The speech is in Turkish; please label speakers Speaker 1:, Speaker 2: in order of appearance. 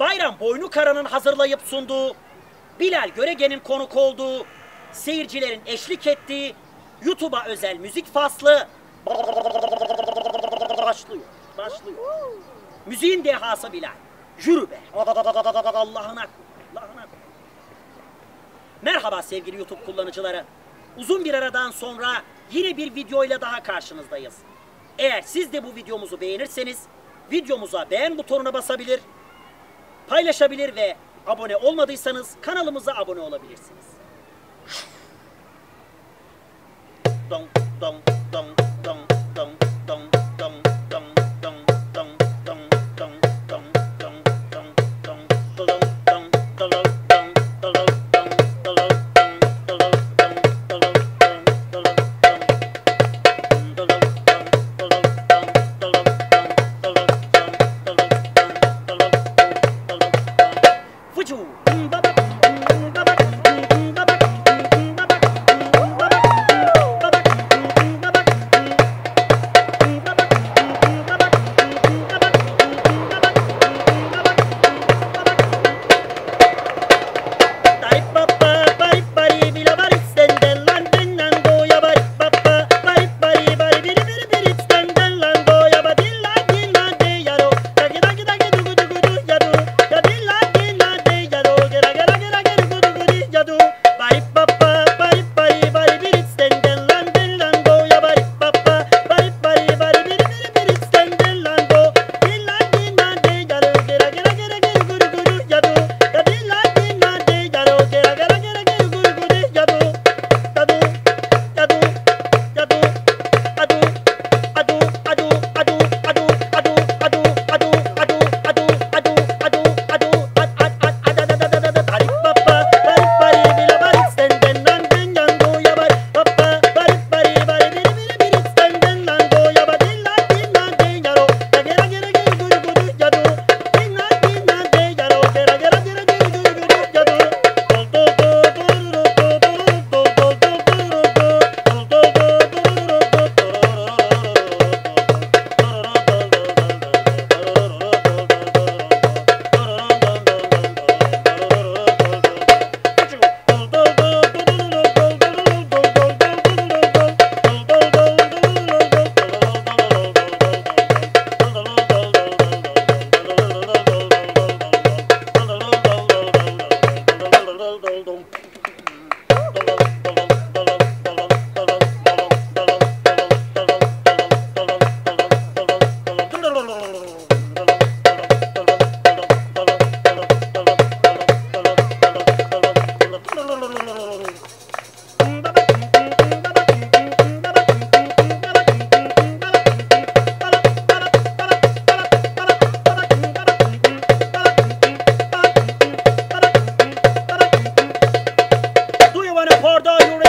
Speaker 1: Bayram Boynu Kara'nın hazırlayıp sunduğu, Bilal Görege'nin konuk olduğu, seyircilerin eşlik ettiği, YouTube'a özel müzik faslı başlıyor. Başlıyor. Müziğin dehası Bilal. Yürü be. Allah'ına Allah'ına Merhaba sevgili YouTube kullanıcıları. Uzun bir aradan sonra yine bir videoyla daha karşınızdayız. Eğer siz de bu videomuzu beğenirseniz videomuza beğen butonuna basabilir, paylaşabilir ve abone olmadıysanız kanalımıza abone olabilirsiniz. Dong dong dong dong dong 就. Orada.